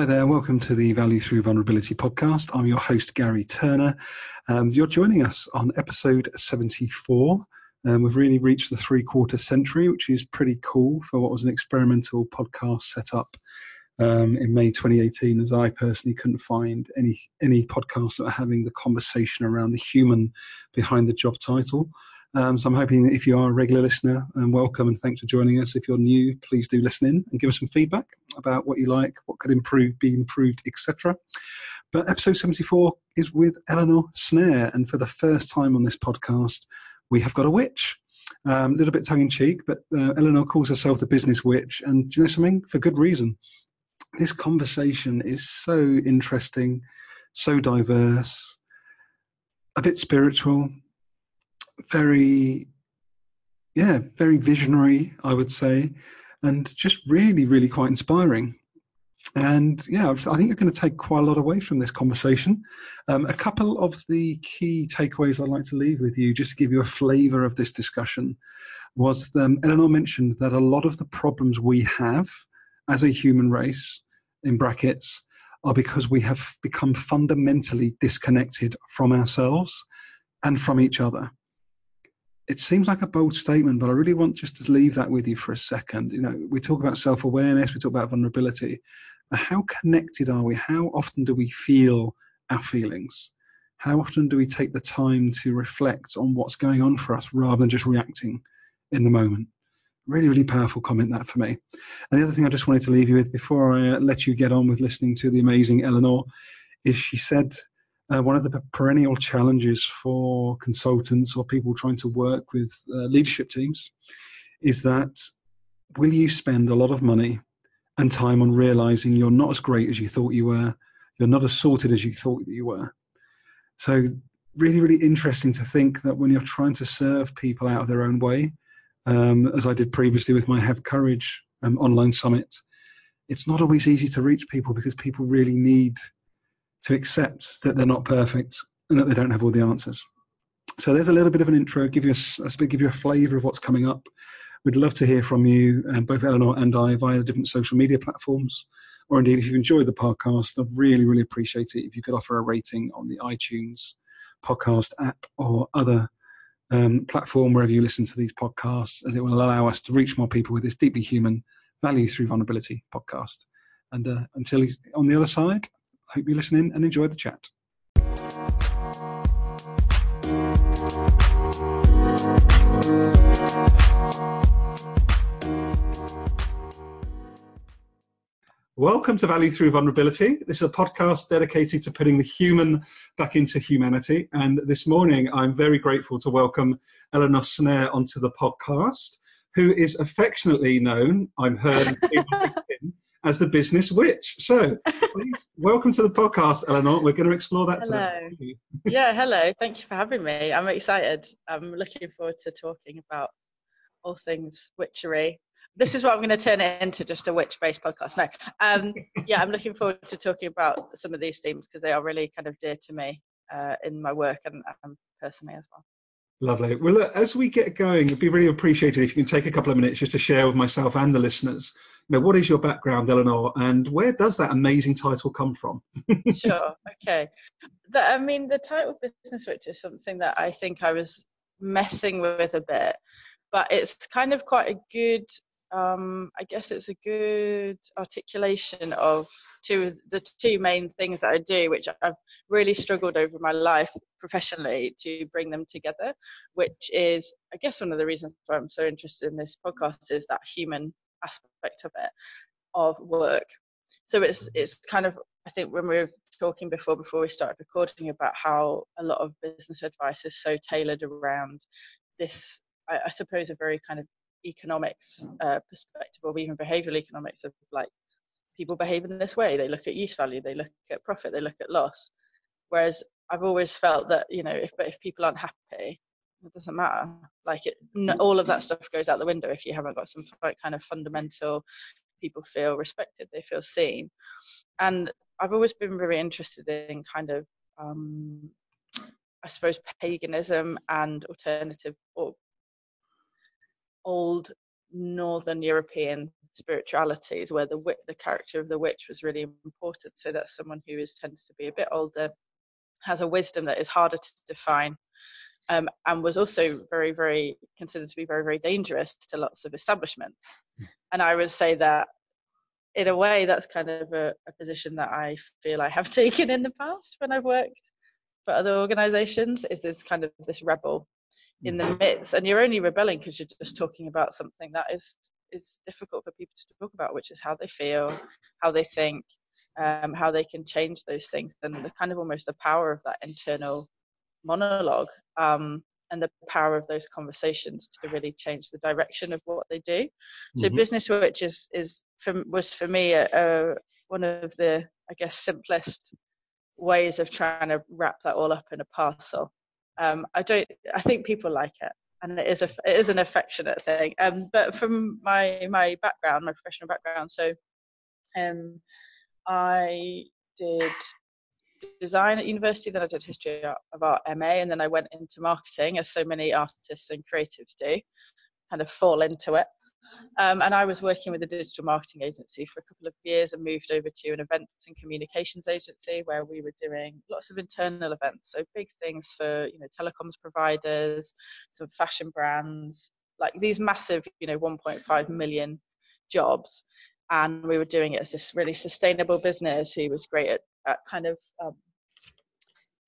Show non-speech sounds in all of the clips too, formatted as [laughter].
Hi there, welcome to the Value Through Vulnerability podcast. I'm your host, Gary Turner. Um, you're joining us on episode 74. Um, we've really reached the three quarter century, which is pretty cool for what was an experimental podcast set up um, in May 2018, as I personally couldn't find any, any podcasts that are having the conversation around the human behind the job title. Um, so I'm hoping that if you are a regular listener, um, welcome and thanks for joining us. If you're new, please do listen in and give us some feedback about what you like, what could improve, be improved, etc. But episode 74 is with Eleanor Snare, and for the first time on this podcast, we have got a witch. Um, a little bit tongue in cheek, but uh, Eleanor calls herself the business witch, and do you know something? For good reason. This conversation is so interesting, so diverse, a bit spiritual, very, yeah, very visionary, I would say, and just really, really quite inspiring. And yeah, I think you're going to take quite a lot away from this conversation. Um, a couple of the key takeaways I'd like to leave with you, just to give you a flavour of this discussion, was um, Eleanor mentioned that a lot of the problems we have as a human race, in brackets, are because we have become fundamentally disconnected from ourselves and from each other it seems like a bold statement, but I really want just to leave that with you for a second. You know, we talk about self awareness, we talk about vulnerability. How connected are we? How often do we feel our feelings? How often do we take the time to reflect on what's going on for us rather than just reacting in the moment? Really, really powerful comment that for me. And the other thing I just wanted to leave you with before I uh, let you get on with listening to the amazing Eleanor is she said uh, one of the perennial challenges for consultants or people trying to work with uh, leadership teams is that will you spend a lot of money and time on realizing you're not as great as you thought you were, you're not as sorted as you thought you were. So, really, really interesting to think that when you're trying to serve people out of their own way, um, as I did previously with my Have Courage um, online summit, it's not always easy to reach people because people really need to accept that they're not perfect and that they don't have all the answers. So there's a little bit of an intro, give you a, give you a flavour of what's coming up. We'd love to hear from you, um, both Eleanor and I, via the different social media platforms, or indeed if you've enjoyed the podcast, I'd really, really appreciate it if you could offer a rating on the iTunes podcast app or other um, platform wherever you listen to these podcasts, as it will allow us to reach more people with this deeply human value through vulnerability podcast. And uh, until on the other side, Hope you listen in and enjoy the chat. Welcome to Value Through Vulnerability. This is a podcast dedicated to putting the human back into humanity. And this morning, I'm very grateful to welcome Eleanor Snare onto the podcast, who is affectionately known, I'm heard, [laughs] as the business witch. So, please [laughs] welcome to the podcast, Eleanor. We're going to explore that hello. today. yeah, hello. Thank you for having me. I'm excited. I'm looking forward to talking about all things witchery. This is what I'm going to turn it into just a witch based podcast. No, um, [laughs] yeah, I'm looking forward to talking about some of these themes because they are really kind of dear to me uh, in my work and um, personally as well. Lovely. Well, look, as we get going, it'd be really appreciated if you can take a couple of minutes just to share with myself and the listeners. Know, what is your background, Eleanor, and where does that amazing title come from? [laughs] sure. Okay. The, I mean, the title business witch is something that I think I was messing with a bit, but it's kind of quite a good. Um, I guess it's a good articulation of two the two main things that I do, which I've really struggled over my life professionally to bring them together, which is I guess one of the reasons why I'm so interested in this podcast is that human aspect of it of work. So it's it's kind of I think when we were talking before before we started recording about how a lot of business advice is so tailored around this I, I suppose a very kind of economics uh, perspective or even behavioral economics of like people behave in this way. They look at use value, they look at profit, they look at loss. Whereas I've always felt that you know if if people aren't happy, it doesn't matter. Like it, all of that stuff goes out the window if you haven't got some kind of fundamental. People feel respected, they feel seen, and I've always been very interested in kind of um, I suppose paganism and alternative or old northern European spiritualities where the the character of the witch was really important. So that's someone who is tends to be a bit older, has a wisdom that is harder to define, um, and was also very, very considered to be very, very dangerous to lots of establishments. Mm. And I would say that in a way, that's kind of a, a, position that I feel I have [laughs] taken in the past when I've worked for other organizations is this kind of this rebel in the mm. midst and you're only rebelling because you're just talking about something that is is difficult for people to talk about which is how they feel how they think um, how they can change those things and the kind of almost the power of that internal monologue um, and the power of those conversations to really change the direction of what they do. So mm-hmm. business witch is is for, was for me a, a, one of the I guess simplest ways of trying to wrap that all up in a parcel. Um, I don't. I think people like it, and it is a it is an affectionate thing. Um, but from my my background, my professional background, so um, I did design at university, then I did history of art MA, and then I went into marketing, as so many artists and creatives do, kind of fall into it. Um, and I was working with a digital marketing agency for a couple of years and moved over to an events and communications agency where we were doing lots of internal events. So big things for, you know, telecoms providers, some fashion brands, like these massive, you know, 1.5 million jobs. And we were doing it as this really sustainable business who was great at at kind of um,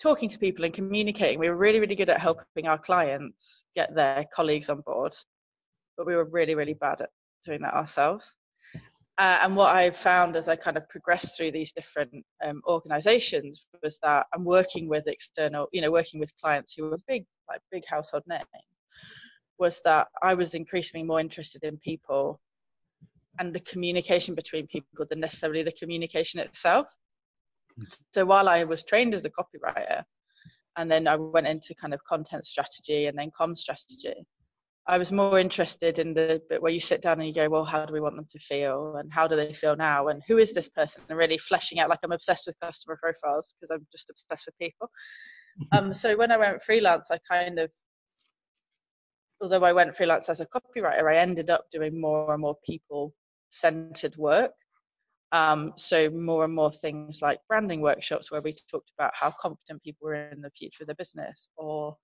talking to people and communicating. We were really, really good at helping our clients get their colleagues on board, but we were really, really bad at doing that ourselves. Uh, and what I found as I kind of progressed through these different um, organizations was that I'm working with external, you know, working with clients who were big, like big household names, was that I was increasingly more interested in people and the communication between people than necessarily the communication itself. So while I was trained as a copywriter, and then I went into kind of content strategy and then com strategy, I was more interested in the bit where you sit down and you go, well, how do we want them to feel, and how do they feel now, and who is this person, and really fleshing out. Like I'm obsessed with customer profiles because I'm just obsessed with people. [laughs] um, so when I went freelance, I kind of, although I went freelance as a copywriter, I ended up doing more and more people centered work um, so more and more things like branding workshops where we talked about how confident people were in the future of their business, or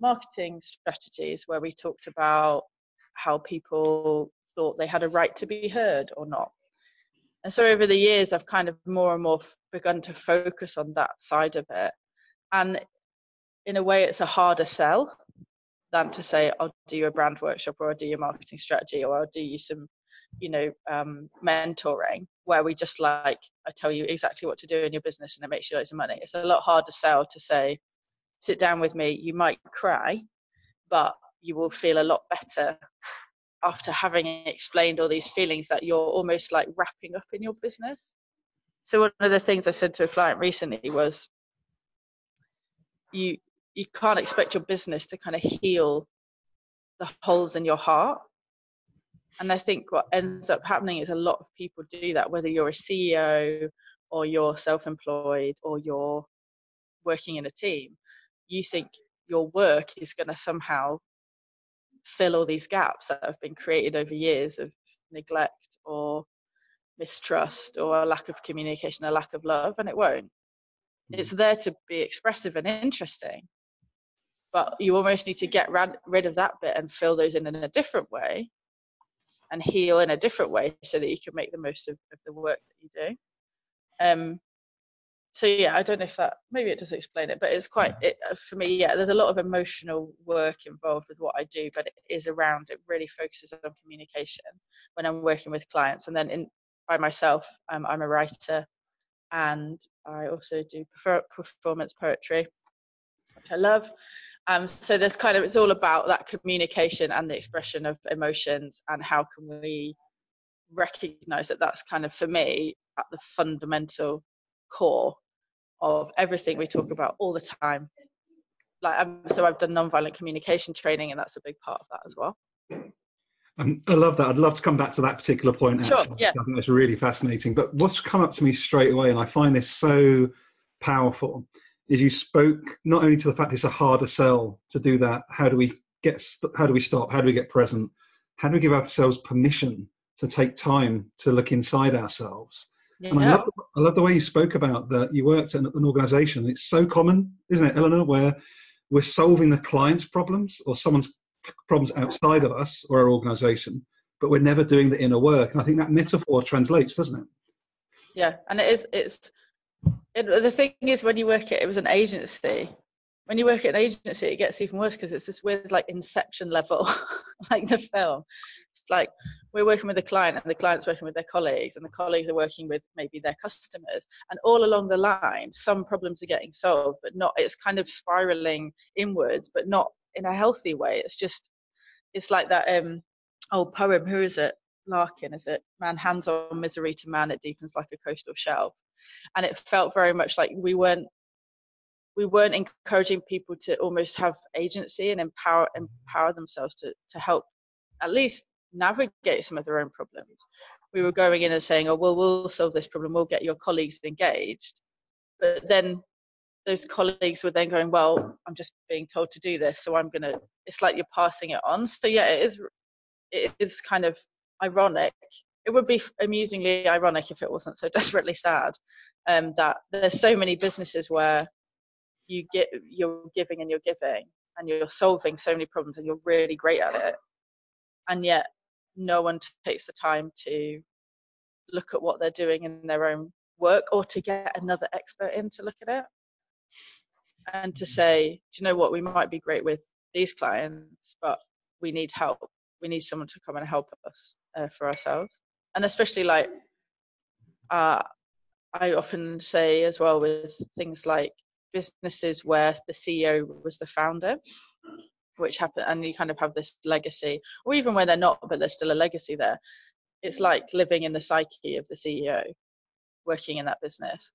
marketing strategies where we talked about how people thought they had a right to be heard or not. And so over the years, I've kind of more and more begun to focus on that side of it. And in a way, it's a harder sell than to say, I'll do you a brand workshop or I'll do your marketing strategy or I'll do you some you know um, mentoring where we just like I tell you exactly what to do in your business and it makes you loads of money. It's a lot harder to sell to say, sit down with me. You might cry, but you will feel a lot better after having explained all these feelings that you're almost like wrapping up in your business. So one of the things I said to a client recently was, you you can't expect your business to kind of heal the holes in your heart and I think what ends up happening is a lot of people do that, whether you're a CEO or you're self employed or you're working in a team. You think your work is going to somehow fill all these gaps that have been created over years of neglect or mistrust or a lack of communication, a lack of love, and it won't. Mm-hmm. It's there to be expressive and interesting, but you almost need to get rid of that bit and fill those in in a different way and heal in a different way so that you can make the most of, of the work that you do. Um, so yeah, I don't know if that maybe it does explain it, but it's quite it, uh, for me. Yeah, there's a lot of emotional work involved with what I do, but it is around. It really focuses on communication when I'm working with clients, and then in by myself, um, I'm a writer, and I also do performance poetry, which I love. Um, so there's kind of it's all about that communication and the expression of emotions and how can we recognize that that's kind of for me at the fundamental core of everything we talk about all the time. Like um, so I've done nonviolent communication training and that's a big part of that as well. Um, I love that. I'd love to come back to that particular point. Sure, yeah. I think that's really fascinating. But what's come up to me straight away, and I find this so powerful, is you spoke not only to the fact it's a harder sell to do that. How do we get? How do we stop? How do we get present? How do we give ourselves permission to take time to look inside ourselves. Yeah. And I love, I love the way you spoke about that. You worked at an, an organization. It's so common, isn't it, Eleanor, where we're solving the client's problems or someone's problems outside of us or our organization, but we're never doing the inner work. And I think that metaphor translates, doesn't it? Yeah, and it is. It's it, the thing is when you work at it was an agency. When you work at an agency, it gets even worse because it's this weird like Inception level, [laughs] like the film. Like we're working with a client, and the client's working with their colleagues, and the colleagues are working with maybe their customers, and all along the line, some problems are getting solved, but not. It's kind of spiraling inwards, but not in a healthy way. It's just, it's like that um old poem. Who is it? Larkin, is it? Man hands on misery to man, it deepens like a coastal shelf. And it felt very much like we weren't we weren't encouraging people to almost have agency and empower empower themselves to to help at least navigate some of their own problems. We were going in and saying, "Oh, well, we'll solve this problem. We'll get your colleagues engaged," but then those colleagues were then going, "Well, I'm just being told to do this, so I'm gonna." It's like you're passing it on. So yeah, it is. It is kind of ironic. It would be amusingly ironic if it wasn't so [laughs] desperately sad. Um, that there's so many businesses where you get you're giving and you're giving and you're solving so many problems and you're really great at it, and yet no one takes the time to look at what they're doing in their own work or to get another expert in to look at it and to say, do you know what, we might be great with these clients, but we need help. We need someone to come and help us uh, for ourselves. And especially like, uh, I often say as well with things like businesses where the CEO was the founder, which happen, and you kind of have this legacy, or even where they're not, but there's still a legacy there. It's like living in the psyche of the CEO, working in that business.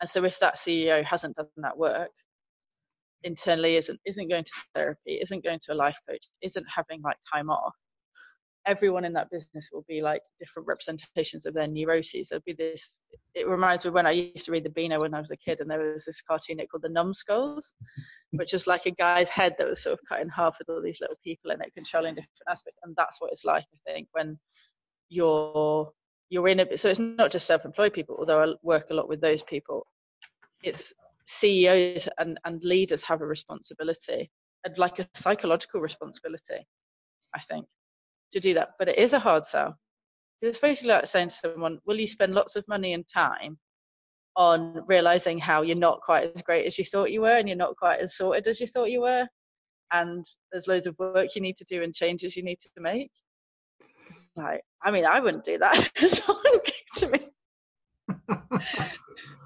And so if that CEO hasn't done that work, internally isn't isn't going to therapy, isn't going to a life coach, isn't having like time off, everyone in that business will be like different representations of their neuroses. There'll be this. It reminds me when I used to read the Beano when I was a kid, and there was this cartoon called the Numbskulls, mm-hmm. which was like a guy's head that was sort of cut in half with all these little people in it, controlling different aspects. And that's what it's like, I think, when you're you're in a. So it's not just self-employed people, although I work a lot with those people. It's CEOs and, and leaders have a responsibility, and like a psychological responsibility, I think to do that. But it is a hard sell. It's basically like saying to someone, will you spend lots of money and time on realizing how you're not quite as great as you thought you were and you're not quite as sorted as you thought you were? And there's loads of work you need to do and changes you need to make. Like, I mean, I wouldn't do that. [laughs] Someone to me. [laughs]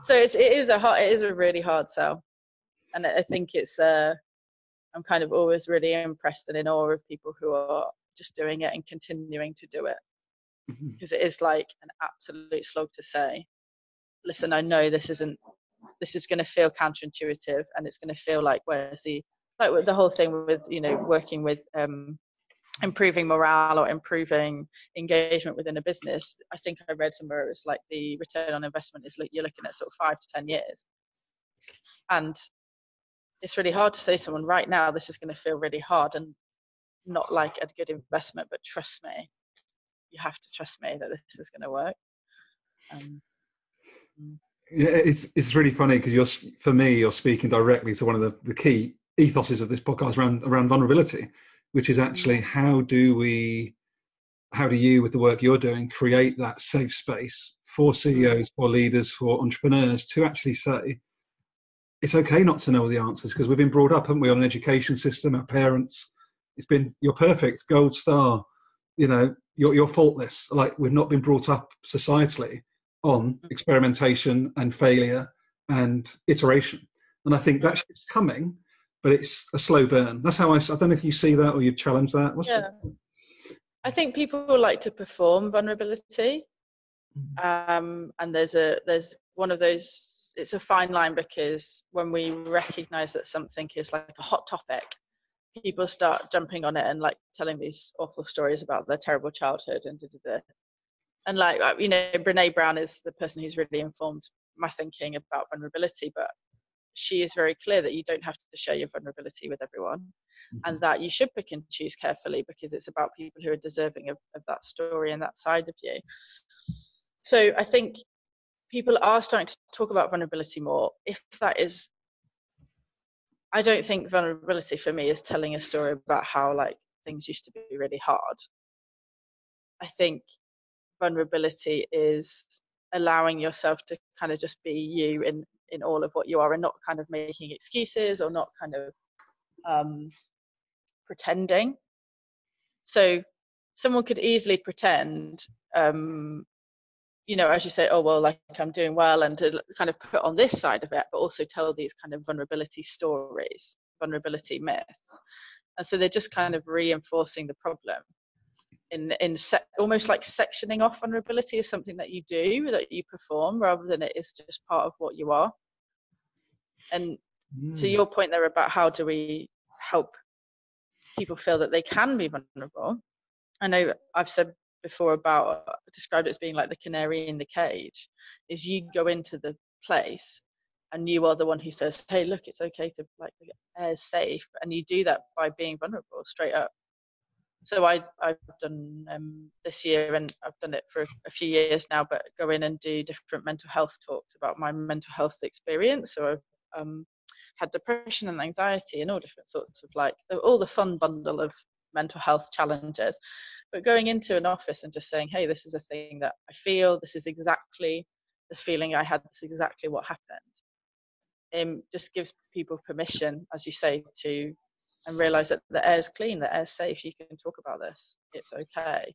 so it's, it is a hard, it is a really hard sell, and I think it's. Uh, I'm kind of always really impressed and in awe of people who are just doing it and continuing to do it because mm-hmm. it is like an absolute slog to say listen i know this isn't this is going to feel counterintuitive and it's going to feel like where's the like with the whole thing with you know working with um improving morale or improving engagement within a business i think i read somewhere it was like the return on investment is like you're looking at sort of five to ten years and it's really hard to say to someone right now this is going to feel really hard and not like a good investment, but trust me, you have to trust me that this is going to work. Um, mm. yeah, it's it's really funny because you're for me you're speaking directly to one of the, the key ethoses of this podcast around around vulnerability, which is actually mm. how do we how do you with the work you're doing create that safe space for CEOs, for leaders, for entrepreneurs to actually say it's okay not to know all the answers because we've been brought up, haven't we, on an education system, our parents, it's been you're perfect, gold star. You know, you're you're faultless. Like we've not been brought up societally on mm. experimentation and failure and iteration. And I think that ship's coming, but it's a slow burn. That's how I. I don't know if you see that or you challenge that. What's yeah. I think people like to perform vulnerability, mm-hmm. um, and there's a there's one of those. It's a fine line because when we recognise that something is like a hot topic, people start jumping on it and like telling these awful stories about their terrible childhood and da, da, da. and like uh, you know Brene Brown is the person who's really informed my thinking about vulnerability but she is very clear that you don't have to share your vulnerability with everyone mm-hmm. and that you should pick and choose carefully because it's about people who are deserving of, of that story and that side of you so i think people are starting to talk about vulnerability more if that is i don't think vulnerability for me is telling a story about how like things used to be really hard. I think vulnerability is allowing yourself to kind of just be you in in all of what you are and not kind of making excuses or not kind of um, pretending. So someone could easily pretend um, you know as you say oh well like i'm doing well and to kind of put on this side of it but also tell these kind of vulnerability stories vulnerability myths and so they're just kind of reinforcing the problem in in se- almost like sectioning off vulnerability is something that you do that you perform rather than it is just part of what you are and mm. to your point there about how do we help people feel that they can be vulnerable i know i've said before about uh, described it as being like the canary in the cage is you go into the place and you are the one who says hey look it's okay to like air's safe and you do that by being vulnerable straight up so I, I've done um, this year, and I've done it for a few years now. But go in and do different mental health talks about my mental health experience. So I've um, had depression and anxiety, and all different sorts of like all the fun bundle of mental health challenges. But going into an office and just saying, "Hey, this is a thing that I feel. This is exactly the feeling I had. This is exactly what happened." Um, just gives people permission, as you say, to and realize that the air's clean, the air's safe. You can talk about this. It's okay.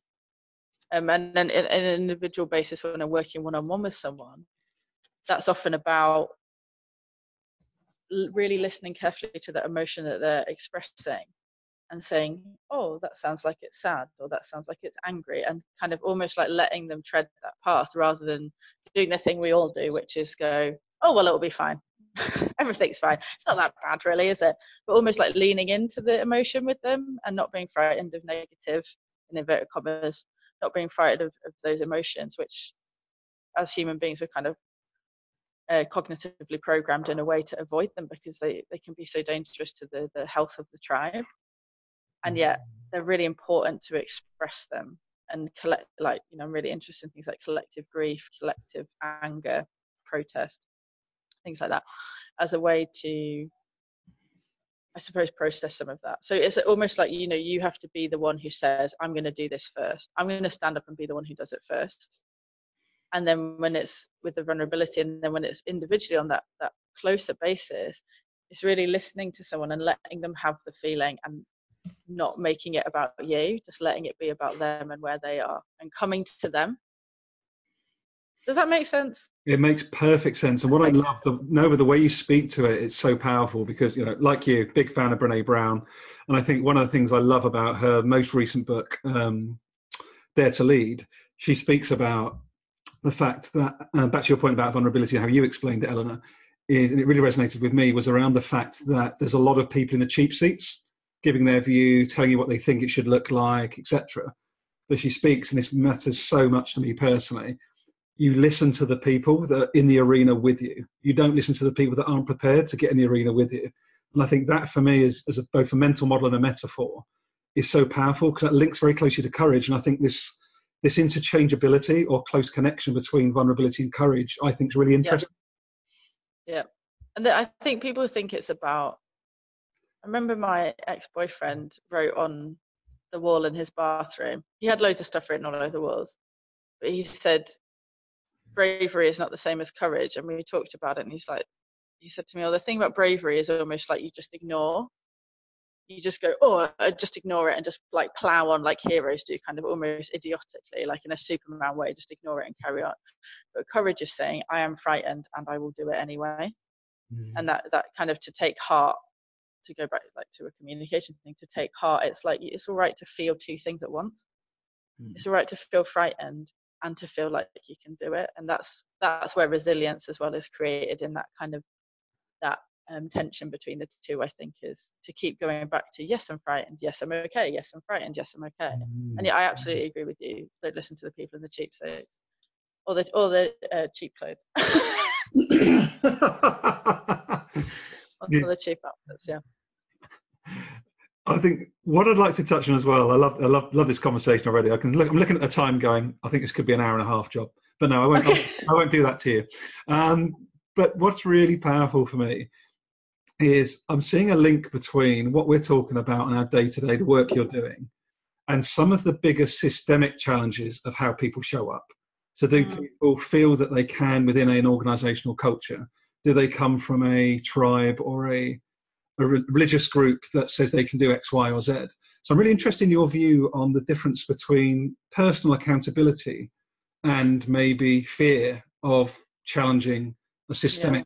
Um, and then in, in an individual basis, when I'm working one on one with someone, that's often about really listening carefully to the emotion that they're expressing and saying, oh, that sounds like it's sad or that sounds like it's angry, and kind of almost like letting them tread that path rather than doing the thing we all do, which is go, oh, well, it'll be fine. [laughs] everything's fine. It's not that bad, really, is it? But almost like leaning into the emotion with them and not being frightened of negative, in inverted commas, not being frightened of, of those emotions, which as human beings we're kind of uh, cognitively programmed in a way to avoid them because they, they can be so dangerous to the, the health of the tribe. And mm. yet they're really important to express them and collect, like, you know, I'm really interested in things like collective grief, collective anger, protest things like that, as a way to, I suppose, process some of that. So it's almost like, you know, you have to be the one who says, I'm going to do this first. I'm going to stand up and be the one who does it first. And then when it's with the vulnerability, and then when it's individually on that, that closer basis, it's really listening to someone and letting them have the feeling and not making it about you, just letting it be about them and where they are and coming to them does that make sense? It makes perfect sense. And what I love, the Nova, the way you speak to it, it's so powerful because, you know, like you, big fan of Brene Brown. And I think one of the things I love about her most recent book, um, Dare to Lead, she speaks about the fact that, uh, back to your point about vulnerability, and how you explained it, Eleanor, is, and it really resonated with me, was around the fact that there's a lot of people in the cheap seats giving their view, telling you what they think it should look like, etc. But she speaks, and this matters so much to me personally you listen to the people that are in the arena with you. You don't listen to the people that aren't prepared to get in the arena with you. And I think that for me is as a, both a mental model and a metaphor is so powerful because that links very closely to courage. And I think this this interchangeability or close connection between vulnerability and courage, I think is really interesting. Yeah. yeah. And I think people think it's about I remember my ex-boyfriend wrote on the wall in his bathroom. He had loads of stuff written all over the walls. But he said bravery is not the same as courage. And we talked about it, and he's like, he said to me, "Oh, the thing about bravery is almost like you just ignore. You just go, oh, I just ignore it and just like plow on like heroes do, kind of almost idiotically, like in a Superman way, just ignore it and carry on. But courage is saying, I am frightened and I will do it anyway. Mm. And that that kind of to take heart to go back like to a communication thing to take heart it's like it's all right to feel two things at once mm. it's all right to feel frightened and to feel like you can do it and that's that's where resilience as well is created in that kind of that um, tension between the two i think is to keep going back to yes i'm frightened yes i'm okay yes i'm frightened yes i'm okay mm. and yeah i absolutely agree with you don't listen to the people in the cheap suits or the or the uh, cheap clothes [laughs] [laughs] yeah. the cheap outfits, yeah. I think what I'd like to touch on as well. I love, I love, love this conversation already. I can look. I'm looking at the time, going. I think this could be an hour and a half job, but no, I won't. Okay. I, I won't do that to you. Um, but what's really powerful for me is I'm seeing a link between what we're talking about in our day to day, the work you're doing, and some of the bigger systemic challenges of how people show up. So, do mm. people feel that they can within an organizational culture? Do they come from a tribe or a, a religious group that says they can do X, Y, or Z? So, I'm really interested in your view on the difference between personal accountability and maybe fear of challenging a systemic, yeah.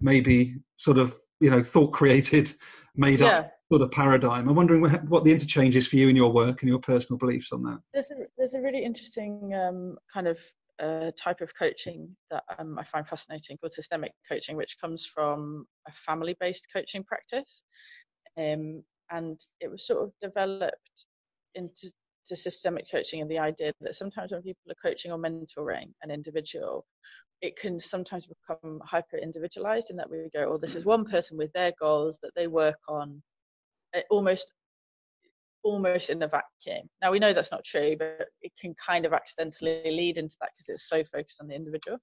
maybe sort of you know thought created, made yeah. up sort of paradigm. I'm wondering what the interchange is for you in your work and your personal beliefs on that. There's a, there's a really interesting um, kind of uh, type of coaching that um, I find fascinating called systemic coaching, which comes from a family based coaching practice. Um, and it was sort of developed into systemic coaching and the idea that sometimes when people are coaching or mentoring an individual, it can sometimes become hyper individualized in that we go, oh, this is one person with their goals that they work on almost almost in a vacuum. Now we know that's not true, but it can kind of accidentally lead into that because it's so focused on the individual.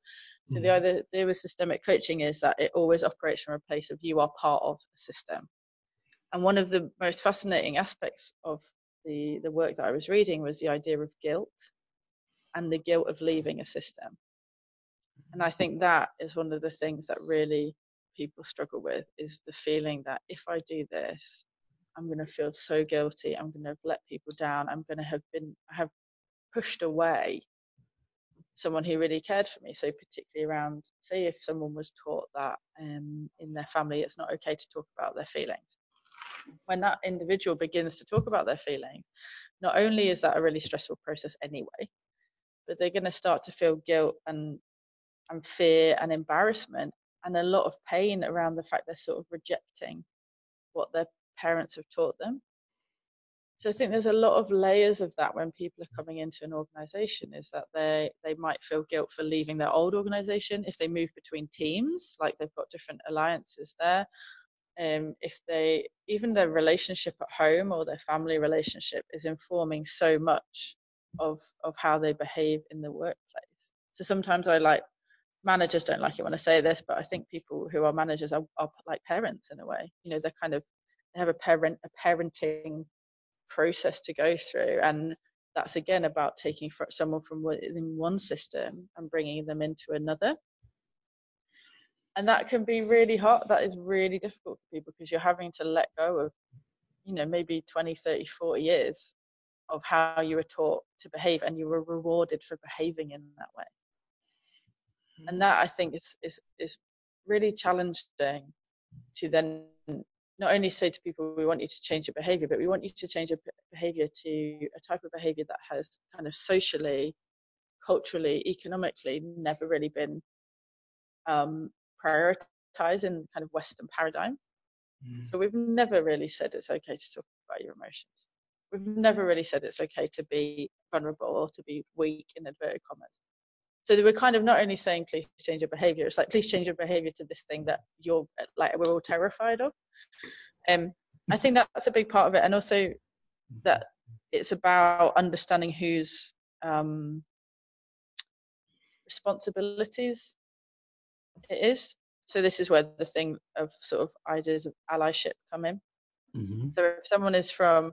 So mm-hmm. the idea with systemic coaching is that it always operates from a place of you are part of a system. And one of the most fascinating aspects of the, the work that I was reading was the idea of guilt and the guilt of leaving a system. And I think that is one of the things that really people struggle with is the feeling that if I do this, I'm going to feel so guilty. I'm going to have let people down. I'm going to have been have pushed away someone who really cared for me. So particularly around, say, if someone was taught that um, in their family, it's not okay to talk about their feelings. When that individual begins to talk about their feelings, not only is that a really stressful process anyway, but they're going to start to feel guilt and and fear and embarrassment and a lot of pain around the fact they're sort of rejecting what their parents have taught them. So I think there's a lot of layers of that when people are coming into an organization is that they they might feel guilt for leaving their old organization if they move between teams, like they've got different alliances there. Um, if they even their relationship at home or their family relationship is informing so much of of how they behave in the workplace. So sometimes I like managers don't like it when I say this, but I think people who are managers are, are like parents in a way. You know, they're kind of have a parent a parenting process to go through, and that's again about taking someone from within one system and bringing them into another. And that can be really hard. That is really difficult for people because you're having to let go of, you know, maybe 20, 30, 40 years of how you were taught to behave and you were rewarded for behaving in that way and mm. that I think is is is really challenging to then not only say to people we want you to change your behavior but we want you to change your behavior to a type of behavior that has kind of socially culturally economically never really been um, prioritized in kind of western paradigm. Mm. so we've never really said it's okay to talk about your emotions. We've never really said it's okay to be vulnerable or to be weak in inverted commas so they were kind of not only saying please change your behavior it's like please change your behavior to this thing that you're like we're all terrified of. Um i think that's a big part of it and also that it's about understanding whose um responsibilities it is. So this is where the thing of sort of ideas of allyship come in. Mm-hmm. so if someone is from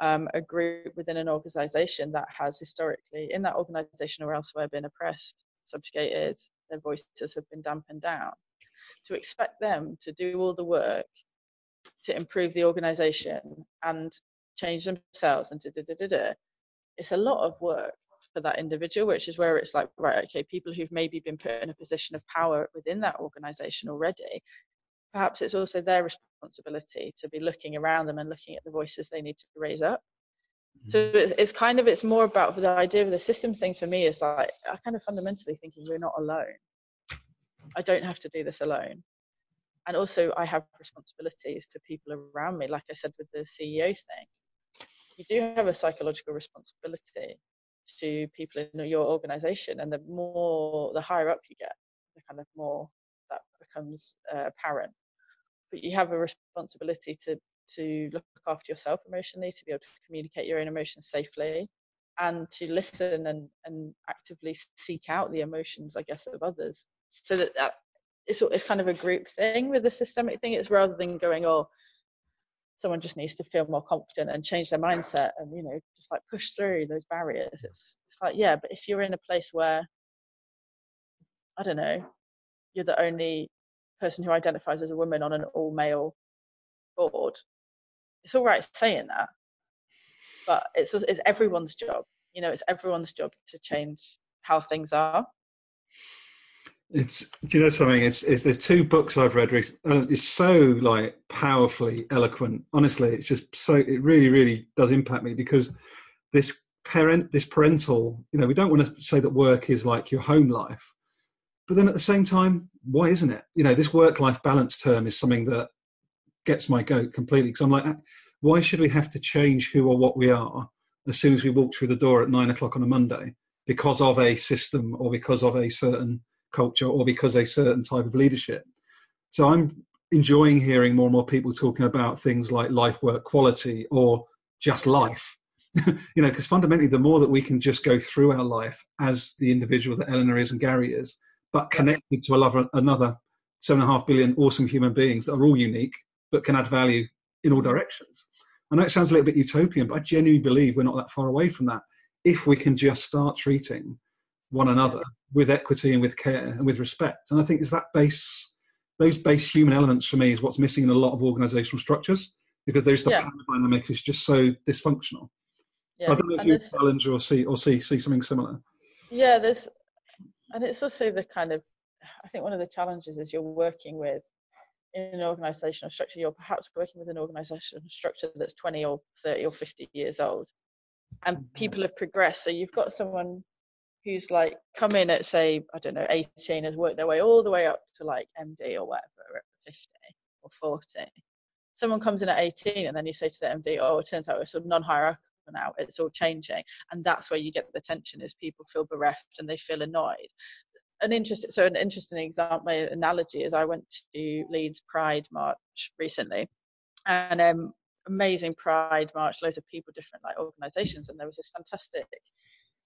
um, a group within an organization that has historically, in that organization or elsewhere, been oppressed, subjugated, their voices have been dampened down. To expect them to do all the work to improve the organization and change themselves and da da da da it's a lot of work for that individual, which is where it's like, right, okay, people who've maybe been put in a position of power within that organization already, perhaps it's also their responsibility to be looking around them and looking at the voices they need to raise up. Mm-hmm. So it's, it's kind of it's more about the idea of the systems thing for me is like I kind of fundamentally thinking we're not alone. I don't have to do this alone. And also I have responsibilities to people around me, like I said with the CEO thing. You do have a psychological responsibility to people in your organization and the more the higher up you get, the kind of more that becomes uh, apparent but you have a responsibility to to look after yourself emotionally, to be able to communicate your own emotions safely, and to listen and and actively seek out the emotions, I guess, of others. So that, that it's it's kind of a group thing with the systemic thing. It's rather than going, oh, someone just needs to feel more confident and change their mindset and you know just like push through those barriers. It's it's like yeah, but if you're in a place where I don't know, you're the only person who identifies as a woman on an all male board, it's all right saying that, but it's it's everyone's job. You know, it's everyone's job to change how things are. It's do you know something? It's, it's there's two books I've read recently. It's so like powerfully eloquent. Honestly, it's just so it really really does impact me because this parent this parental you know we don't want to say that work is like your home life but then at the same time why isn't it? You know this work life balance term is something that gets my goat completely because i'm like ah, why should we have to change who or what we are as soon as we walk through the door at nine o'clock on a monday because of a system or because of a certain culture or because a certain type of leadership? So i'm enjoying hearing more and more people talking about things like life work quality or just life. [laughs] You know because fundamentally the more that we can just go through our life as the individual that eleanor is and gary is but connected to another, another seven and a half billion awesome human beings that are all unique but can add value in all directions. I know it sounds a little bit utopian, but I genuinely believe we're not that far away from that if we can just start treating one another with equity and with care and with respect. And I think is that base, those base human elements for me is what's missing in a lot of organizational structures because there's the yeah. power dynamic is just so dysfunctional. Yeah. I don't know if and you challenge or see or see see something similar. Yeah, there's and it's also the kind of i think one of the challenges is you're working with in an organizational structure you're perhaps working with an organizational structure that's 20 or 30 or 50 years old and mm-hmm. people have progressed so you've got someone who's like come in at say i don't know 18 has worked their way all the way up to like md or whatever at 50 or 40 someone comes in at 18 and then you say to the md oh it turns out we're sort of now it's all changing and that's where you get the tension is people feel bereft and they feel annoyed. An interesting so an interesting example analogy is i went to leeds pride march recently and um amazing pride march loads of people different like organizations and there was this fantastic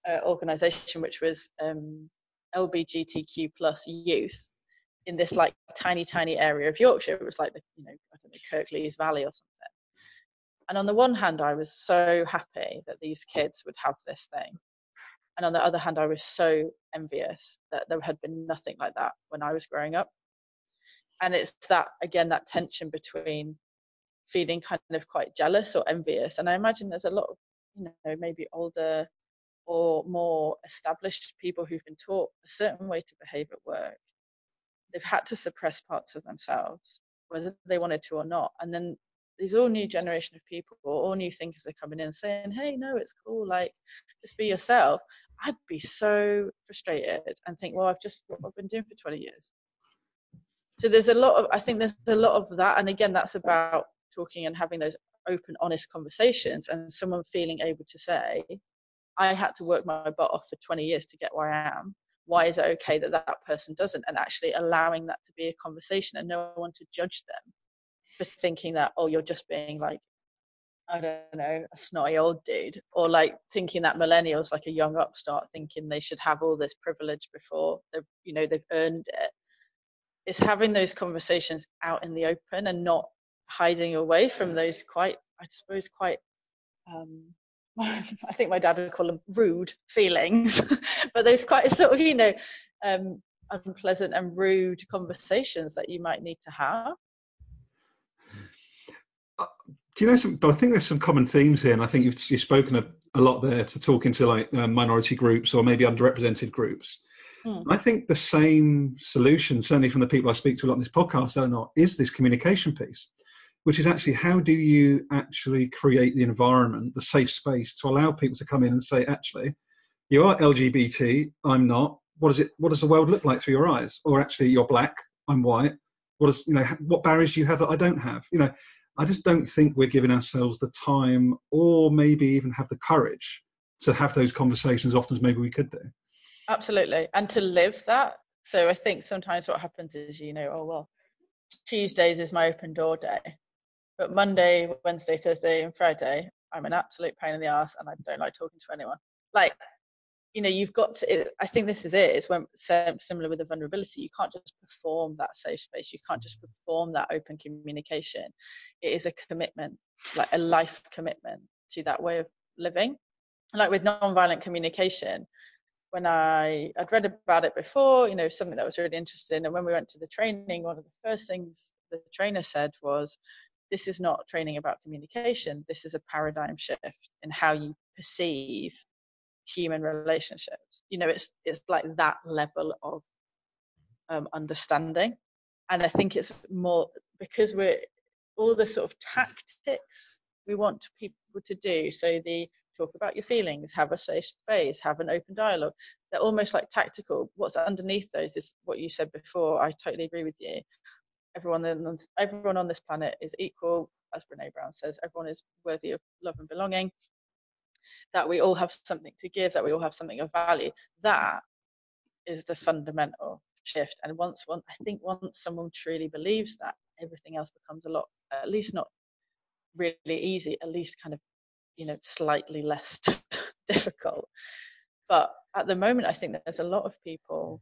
uh, organization which was um lbgtq plus youth in this like tiny tiny area of yorkshire. It was like the you know i don't know kirklees valley or something and on the one hand, I was so happy that these kids would have this thing. And on the other hand, I was so envious that there had been nothing like that when I was growing up. And it's that, again, that tension between feeling kind of quite jealous or envious. And I imagine there's a lot of, you know, maybe older or more established people who've been taught a certain way to behave at work. They've had to suppress parts of themselves, whether they wanted to or not. And then these all new generation of people, all new thinkers are coming in saying, "Hey, no, it's cool. Like, just be yourself." I'd be so frustrated and think, "Well, I've just what I've been doing for 20 years." So there's a lot of, I think there's a lot of that, and again, that's about talking and having those open, honest conversations, and someone feeling able to say, "I had to work my butt off for 20 years to get where I am." Why is it okay that that person doesn't? And actually allowing that to be a conversation and no one to judge them for thinking that oh you're just being like I don't know, a snotty old dude, or like thinking that millennials, like a young upstart, thinking they should have all this privilege before they've, you know, they've earned it. It's having those conversations out in the open and not hiding away from those quite, I suppose, quite. Um, [laughs] I think my dad would call them rude feelings, [laughs] but those quite sort of, you know, um, unpleasant and rude conversations that you might need to have do you know some? But I think there's some common themes here, and I think you've, you've spoken a, a lot there to talking to like uh, minority groups or maybe underrepresented groups. Hmm. I think the same solution, certainly from the people I speak to a lot in this podcast, are not is this communication piece, which is actually how do you actually create the environment, the safe space to allow people to come in and say, actually, you are LGBT, I'm not. What does it? What does the world look like through your eyes? Or actually, you're black, I'm white. What does you know? What barriers do you have that I don't have? You know, I just don't think we're giving ourselves the time or maybe even have the courage to have those conversations often as maybe we could do. Absolutely. And to live that. So I think sometimes what happens is, you know, oh, well, Tuesdays is my open door day, but Monday, Wednesday, Thursday, and Friday, I'm an absolute pain in the ass, and I don't like talking to anyone. Like, you know, you've got to. I think this is it. It's when similar with the vulnerability. You can't just perform that safe space. You can't just perform that open communication. It is a commitment, like a life commitment to that way of living. Like with non-violent communication, when I I'd read about it before, you know, something that was really interesting. And when we went to the training, one of the first things the trainer said was, "This is not training about communication. This is a paradigm shift in how you perceive human relationships." You know, it's it's like that level of um, understanding, and I think it's more because we're all the sort of tactics we want people to do. So the talk about your feelings, have a safe space, have an open dialogue. They're almost like tactical. What's underneath those is what you said before. I totally agree with you. Everyone on, everyone on this planet is equal, as Brene Brown says. Everyone is worthy of love and belonging. That we all have something to give. That we all have something of value. That is the fundamental shift. And once one, I think once someone truly believes that, everything else becomes a lot, at least not really easy, at least kind of you know slightly less [laughs] difficult but at the moment i think there's a lot of people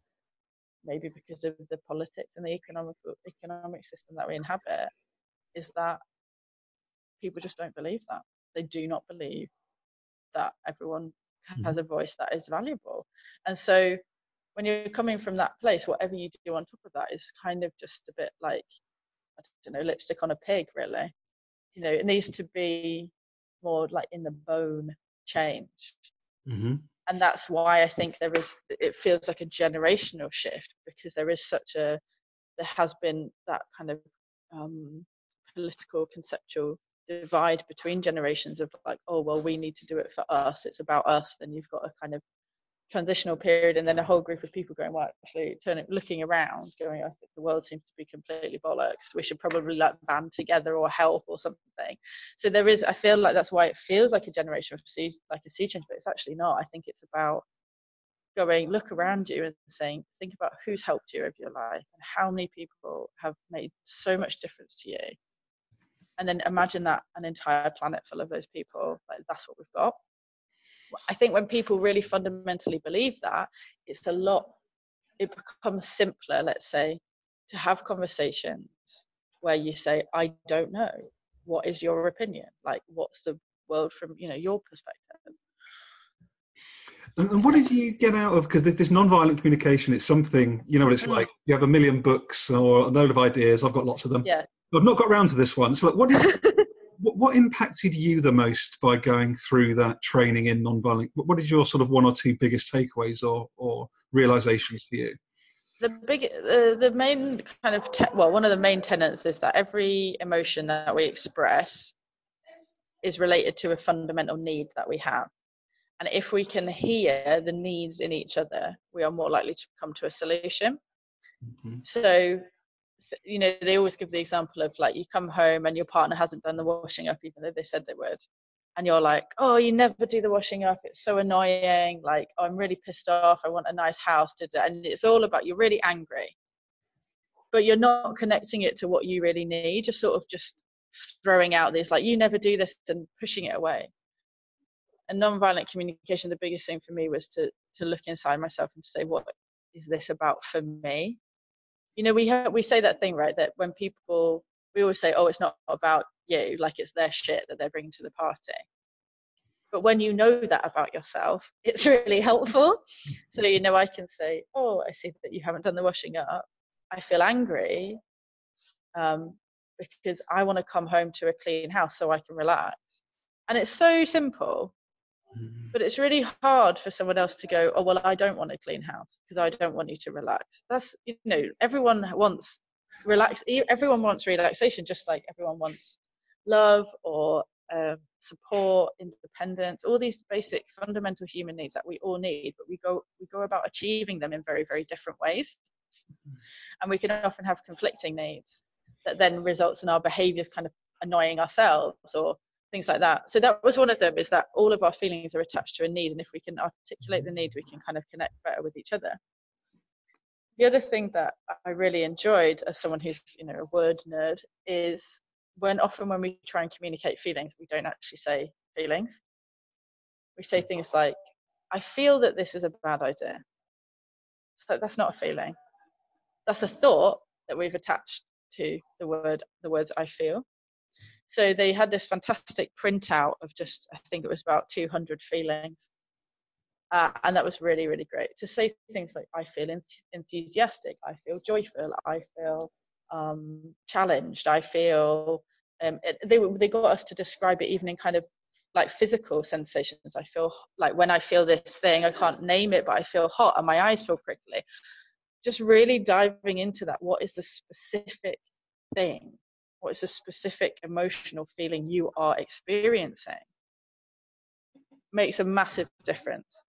maybe because of the politics and the economic economic system that we inhabit is that people just don't believe that they do not believe that everyone mm-hmm. has a voice that is valuable and so when you're coming from that place whatever you do on top of that is kind of just a bit like i don't know lipstick on a pig really you know it needs to be more like in the bone changed. Mm-hmm. And that's why I think there is, it feels like a generational shift because there is such a, there has been that kind of um, political conceptual divide between generations of like, oh, well, we need to do it for us. It's about us. Then you've got a kind of transitional period and then a whole group of people going well actually turning looking around going i think the world seems to be completely bollocks we should probably like band together or help or something so there is i feel like that's why it feels like a generation of sea like a sea change but it's actually not i think it's about going look around you and saying think about who's helped you over your life and how many people have made so much difference to you and then imagine that an entire planet full of those people like that's what we've got I think when people really fundamentally believe that, it's a lot, it becomes simpler, let's say, to have conversations where you say, I don't know. What is your opinion? Like, what's the world from, you know, your perspective? And, what did you get out of? Because this, this non-violent communication is something you know what it's mm. like. You have a million books or a load of ideas. I've got lots of them. Yeah. I've not got around to this one. So, like, what did [laughs] what, what impacted you the most by going through that training in nonviolent? What is your sort of one or two biggest takeaways or, or realizations for you? The big, uh, the main kind of te- well, one of the main tenets is that every emotion that we express is related to a fundamental need that we have. And if we can hear the needs in each other, we are more likely to come to a solution. Mm-hmm. So you know they always give the example of like you come home and your partner hasn't done the washing up even though they said they would. And you're like oh you never do the washing up. It's so annoying. Like oh, i'm really pissed off. I want a nice house. To do and it's all about you're really angry. But you're not connecting it to what you really need. Just sort of just throwing out this like you never do this and pushing it away. And non-violent communication the biggest thing for me was to to look inside myself and say what is this about for me you know we we say that thing right that when people we always say oh it's not about you like it's their shit that they're bringing to the party. But when you know that about yourself [laughs] it's really helpful. So you know i can say oh i see that you haven't done the washing up. I feel angry um, because i want to come home to a clean house so i can relax. And it's so simple. But it's really hard for someone else to go, oh, well, I don't want a clean house because I don't want you to relax. That's, you know, everyone wants relax. Everyone wants relaxation, just like everyone wants love or um, support, independence, all these basic fundamental human needs that we all need, but we go we go about achieving them in very very different ways, and we can often have conflicting needs that then results in our behaviours kind of annoying ourselves or things like that. So that was one of them is that all of our feelings are attached to a need, and if we can articulate the need, we can kind of connect better with each other. the other thing that I really enjoyed as someone who's you know a word nerd is when often when we try and communicate feelings, we don't actually say feelings. We say things like, "I feel that this is a bad idea." So that's not a feeling. That's a thought that we've attached to the word the words I feel. So they had this fantastic printout of just I think it was about 200 feelings uh, and that was really, really great to say things like, I feel enthusiastic, I feel joyful, I feel um, challenged, I feel. Um, it, they, they got us to describe it even in kind of like physical sensations. I feel like when I feel this thing, I can't name it, but I feel hot and my eyes feel prickly. Just really diving into that. What is the specific thing? What is the specific emotional feeling you are experiencing? Makes a massive difference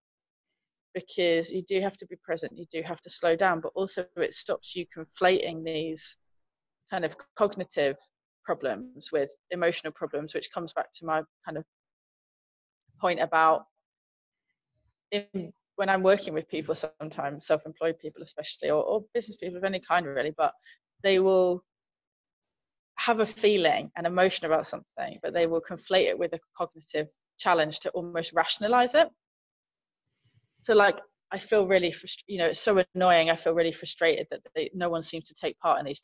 because you do have to be present, you do have to slow down, but also it stops you conflating these kind of cognitive problems with emotional problems, which comes back to my kind of point about in, when I'm working with people, sometimes self-employed people, especially, or, or business people of any kind, really, but they will have a feeling, an emotion about something, but they will conflate it with a cognitive challenge to almost rationalize it so like I feel really, you know, it's so annoying. I feel really frustrated that they, no one seems to take part in these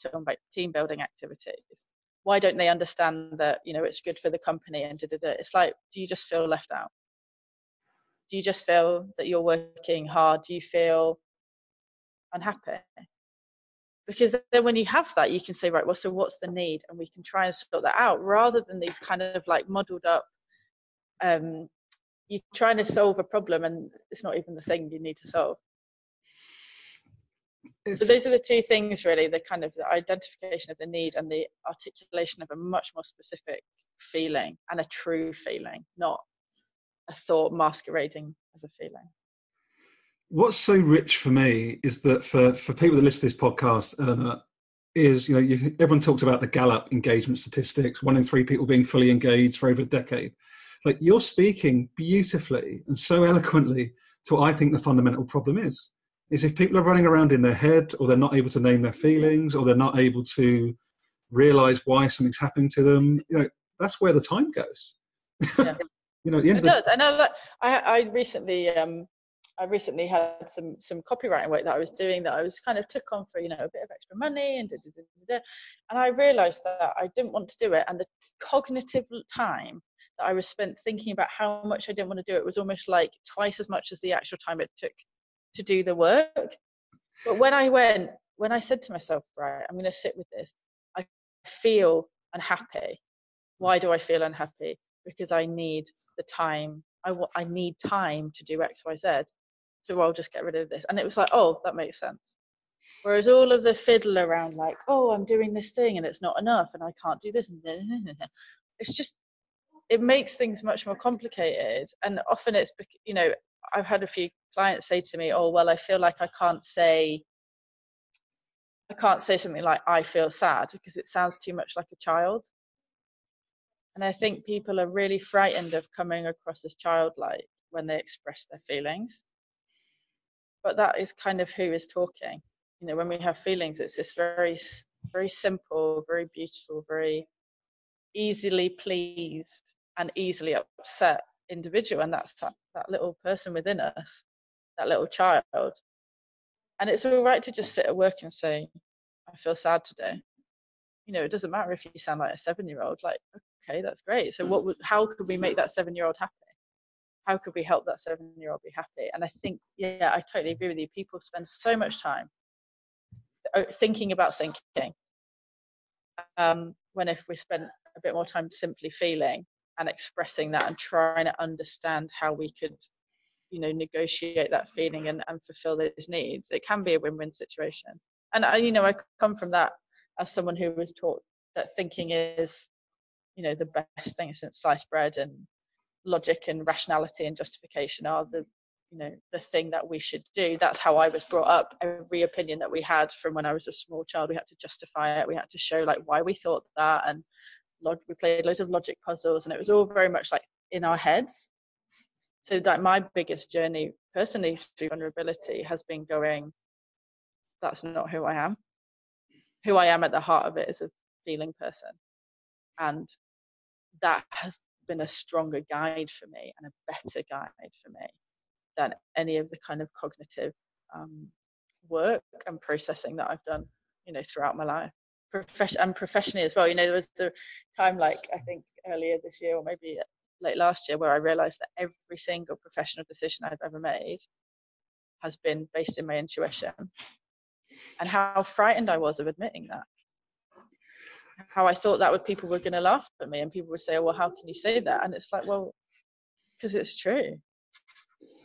team building activities. Why don't they understand that, you know, it's good for the company and da da da? It's like, do you just feel left out? Do you just feel that you're working hard? Do you feel unhappy? Because then when you have that, you can say, right, well, so what's the need? And we can try and sort that out rather than these kind of like muddled up um, you're trying to solve a problem and it's not even the thing you need to solve. It's, so those are the two things really the kind of the identification of the need and the articulation of a much more specific feeling and a true feeling not a thought masquerading as a feeling what's so rich for me is that for for people that listen to this podcast uh, is you know you, everyone talks about the gallup engagement statistics one in three people being fully engaged for over a decade like you're speaking beautifully and so eloquently to what I think the fundamental problem is. Is if people are running around in their head or they're not able to name their feelings or they're not able to realize why something's happening to them, you know, that's where the time goes. Yeah. [laughs] you know, it the... does. I know. I I recently um I recently had some some copywriting work that I was doing that I was kind of took on for you know a bit of extra money and da, da, da, and I realised that I didn't want to do it and the cognitive time that I was spent thinking about how much I didn't want to do it was almost like twice as much as the actual time it took to do the work. But when I went, when I said to myself, right, I'm going to sit with this, I feel unhappy. Why do I feel unhappy? Because I need the time. I, I need time to do X, Y, Z. So I'll just get rid of this. And it was like, oh, that makes sense. Whereas all of the fiddle around, like, oh, I'm doing this thing and it's not enough and I can't do this. [laughs] It's just it makes things much more complicated and often it's you know i've had a few clients say to me oh well i feel like i can't say i can't say something like i feel sad because it sounds too much like a child and i think people are really frightened of coming across as childlike when they express their feelings but that is kind of who is talking. You know when we have feelings it's this very very simple very beautiful very easily pleased and easily upset individual and that's that, that little person within us that little child. And it's all right to just sit at work and say i feel sad today. You know it doesn't matter if you sound like a seven year old like okay that's great. So what would how could we make that seven year old happy how could we help that seven year old be happy? And i think yeah i totally agree with you. People spend so much time uh, thinking about thinking um, when if we spent a bit more time simply feeling and expressing that and trying to understand how we could you know negotiate that feeling and, and fulfill those needs it can be a win-win situation. And I, you know i come from that as someone who was taught that thinking is you know the best thing since sliced bread and logic and rationality and justification are the you know the thing that we should do that's how i was brought up every opinion that we had from when i was a small child we had to justify it we had to show like why we thought that and we played loads of logic puzzles, and it was all very much like in our heads. So like my biggest journey personally through vulnerability has been going, that's not who I am. Who I am at the heart of it is a feeling person. And that has been a stronger guide for me and a better guide for me than any of the kind of cognitive um, work and processing that I've done, you know, throughout my life. And professionally as well. You know, there was a time like I think earlier this year or maybe late last year where I realized that every single professional decision I've ever made has been based in my intuition. And how frightened I was of admitting that. How I thought that would people were going to laugh at me and people would say, oh, well, how can you say that? And it's like, well, because it's true.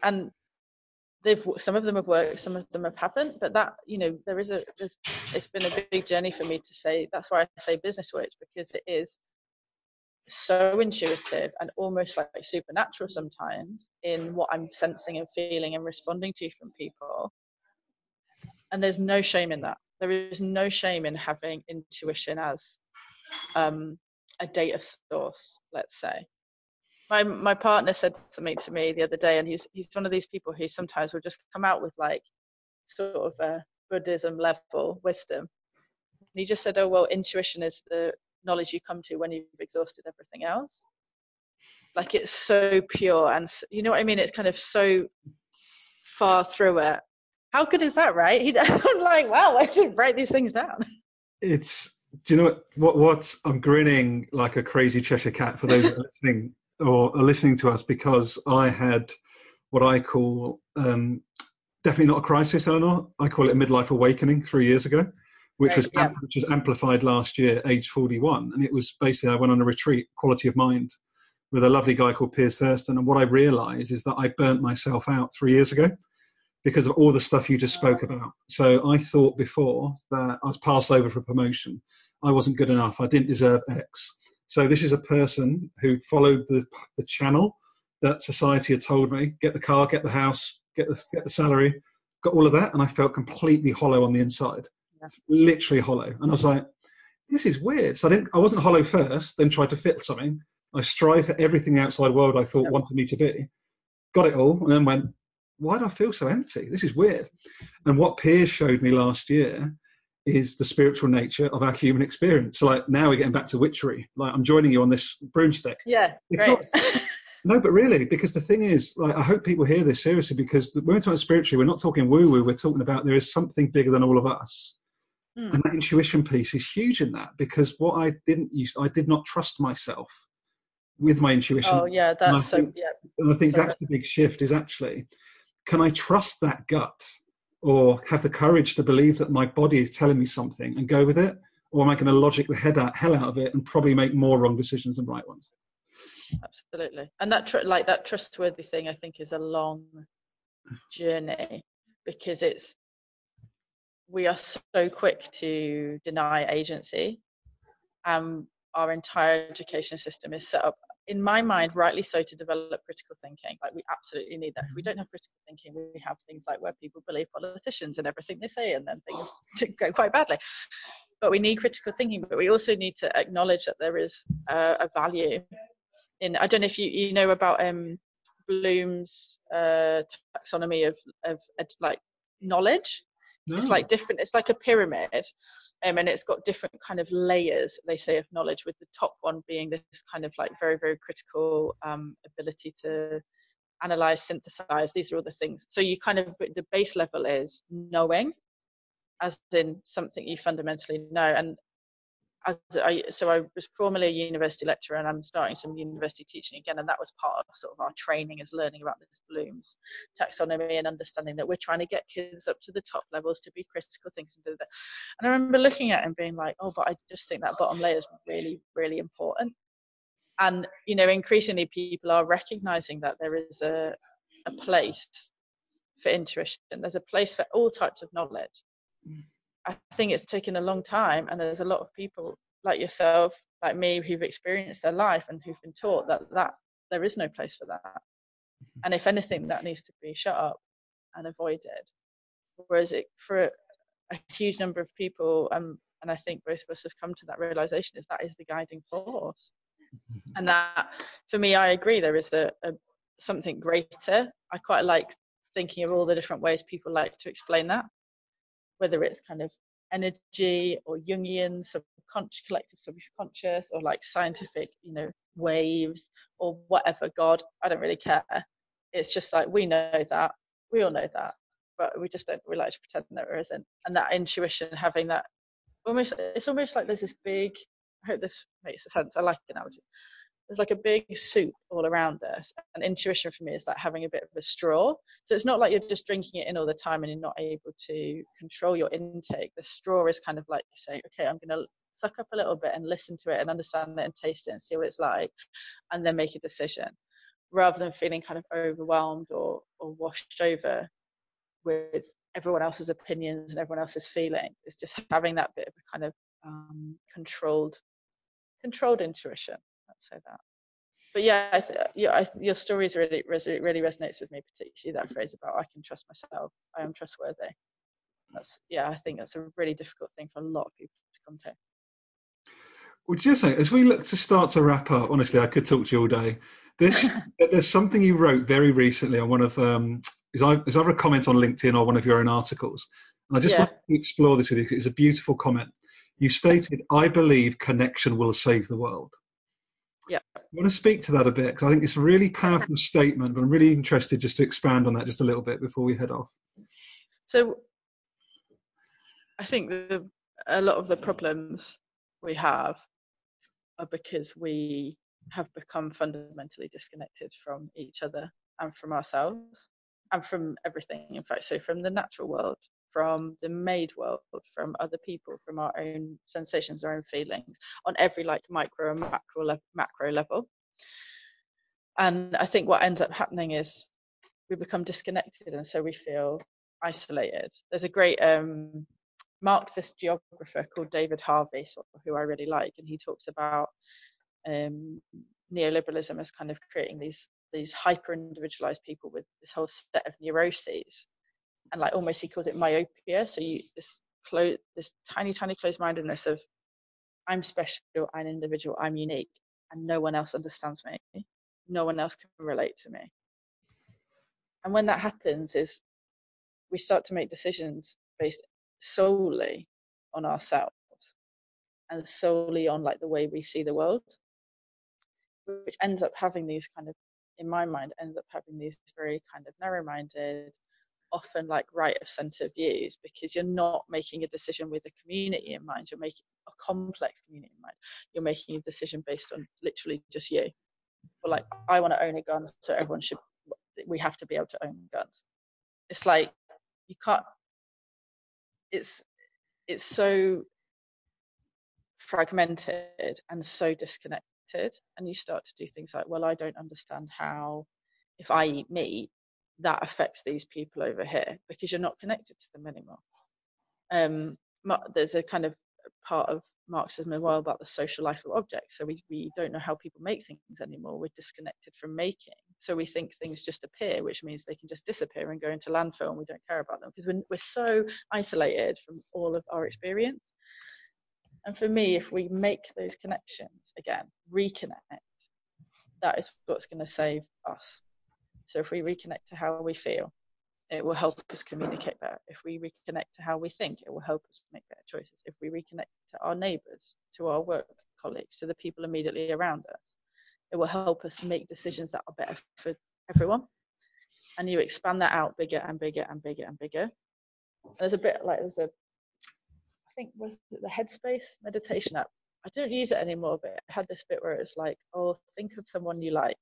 And they've some of them have worked some of them have happened but that you know there is a there's it's been a big journey for me to say that's why i say business witch because it is so intuitive and almost like supernatural sometimes in what i'm sensing and feeling and responding to from people and there's no shame in that there is no shame in having intuition as um, a data source let's say my my partner said something to me the other day, and he's he's one of these people who sometimes will just come out with like sort of a Buddhism level wisdom. And he just said, "Oh well, intuition is the knowledge you come to when you've exhausted everything else." Like it's so pure, and you know what I mean. It's kind of so far through it. How good is that, right? He, [laughs] I'm like, wow, I should write these things down. It's do you know what, what, what I'm grinning like a crazy Cheshire cat for those listening or are listening to us because I had what I call um, definitely not a crisis, Eleanor. I call it a midlife awakening three years ago, which right, was yeah. which was amplified last year, age 41, and it was basically I went on a retreat, quality of mind, with a lovely guy called Piers Thurston, and what I realised is that I burnt myself out three years ago because of all the stuff you just spoke about. So I thought before that I was passed over for promotion. I wasn't good enough. I didn't deserve X. So this is a person who followed the, the channel that society had told me: get the car, get the house, get the get the salary, got all of that, and I felt completely hollow on the inside, yeah. literally hollow. And I was like, this is weird. So I didn't, I wasn't hollow first, then tried to fit something. I strive for everything the outside world I thought wanted me to be, got it all, and then went, why do I feel so empty? This is weird. And what Piers showed me last year is the spiritual nature of our human experience. So like now we're getting back to witchery. Like I'm joining you on this broomstick. Yeah, great. [laughs] no, but really, because the thing is, like I hope people hear this seriously because when we're talking spiritually, we're not talking woo woo. We're talking about there is something bigger than all of us, mm. and that intuition piece is huge in that because what I didn't use, I did not trust myself with my intuition. Oh yeah, that's so. yeah, and I think so that's the big shift. Is actually, can I trust that gut? Or have the courage to believe that my body is telling me something and go with it? Or am I going to logic the head out, hell out of it and probably make more wrong decisions than right ones? Absolutely. And that, tr- like that trustworthy thing, I think is a long journey because it's, we are so quick to deny agency. Um, our entire education system is set up in my mind, rightly so, to develop critical thinking. Like we absolutely need that. If we mm-hmm. don't have critical thinking, we have things like where people believe politicians and everything they say, and then things [sighs] [laughs] go quite badly. But we need critical thinking, but we also need to acknowledge that there is uh, a value in. I don't know if you you know about um, Bloom's uh, taxonomy of of like knowledge. No. It's like different. It's like a pyramid, um, and it's got different kind of layers they say of knowledge with the top one being this kind of like very very critical um, ability to analyze synthesize these are all the things so you kind of the base level is knowing as in something you fundamentally know and I, so I was formerly a university lecturer and I'm starting some university teaching again and that was part of sort of our training is learning about this Bloom's taxonomy and understanding that we're trying to get kids up to the top levels to be critical thinkers and, and I remember looking at it and being like oh but I just think that bottom layer is really really important. And you know increasingly people are recognizing that there is a, a place for intuition. There's a place for all types of knowledge. Mm. I think it's taken a long time, and there's a lot of people like yourself, like me, who've experienced their life and who've been taught that that there is no place for that. Mm-hmm. And if anything, that needs to be shut up and avoided. Whereas it, for a huge number of people, um, and I think both of us have come to that realization, is that is the guiding force. Mm-hmm. And that, for me, I agree. There is a, a something greater. I quite like thinking of all the different ways people like to explain that whether it's kind of energy or Jungian subconscious, collective subconscious, or like scientific, you know, waves or whatever. God, I don't really care. It's just like we know that, we all know that, but we just don't. We like to pretend there isn't. And that intuition, having that, almost, it's almost like there's this big. I hope this makes sense. I like analogies there's like a big soup all around us and intuition for me is like having a bit of a straw. So it's not like you're just drinking it in all the time and you're not able to control your intake. The straw is kind of like you say okay i'm going to suck up a little bit and listen to it and understand it and taste it and see what it's like and then make a decision rather than feeling kind of overwhelmed or or washed over with everyone else's opinions and everyone else's feelings. It's just having that bit of a kind of um, controlled controlled intuition say that. But yeah, I, yeah, I, your stories really, really resonates with me, particularly that phrase about I can trust myself, I am trustworthy. That's yeah, I think that's a really difficult thing for a lot of people to come to. Would you say, as we look to start to wrap up, honestly, I could talk to you all day. This, [laughs] there's something you wrote very recently on one of, um, is, either a comment on LinkedIn or one of your own articles. And I just yeah. want to explore this with you. It's a beautiful comment. You stated, I believe connection will save the world. Yeah. I want to speak to that a bit because I think it's a really powerful [laughs] statement, but I'm really interested just to expand on that just a little bit before we head off. So, I think the, a lot of the problems we have are because we have become fundamentally disconnected from each other and from ourselves and from everything, in fact, so from the natural world, from the made world, from other people, from our own sensations, our own feelings, on every like micro and macro, le- macro level. And I think what ends up happening is we become disconnected, and so we feel isolated. There's a great um, Marxist geographer called David Harvey, who I really like, and he talks about um, neoliberalism as kind of creating these these hyper individualized people with this whole set of neuroses and like almost he calls it myopia. So you this close this tiny tiny closed mindedness of I'm special, I'm individual, I'm unique, and no one else understands me. No one else can relate to me. And when that happens, is we start to make decisions based solely on ourselves and solely on like the way we see the world, which ends up having these kind of, in my mind, ends up having these very kind of narrow-minded, often like right of center views because you're not making a decision with a community in mind you're making a complex community in mind. You're making a decision based on literally just you. Or like i want to own a gun so everyone should we have to be able to own guns. It's like you can't it's it's so fragmented and so disconnected and you start to do things like well i don't understand how if i eat meat that affects these people over here because you're not connected to them anymore. Um, there's a kind of part of Marxism as well about the social life of objects. So we, we don't know how people make things anymore. We're disconnected from making. So we think things just appear, which means they can just disappear and go into landfill and we don't care about them because we're, we're so isolated from all of our experience. And for me, if we make those connections again, reconnect, that is what's going to save us so if we reconnect to how we feel, it will help us communicate better. If we reconnect to how we think, it will help us make better choices. If we reconnect to our neighbours, to our work colleagues, to the people immediately around us, it will help us make decisions that are better for everyone. And you expand that out bigger and bigger and bigger and bigger. There's a bit like there's a, I think was it the Headspace meditation app. I don't use it anymore, but it had this bit where it's like, oh, think of someone you like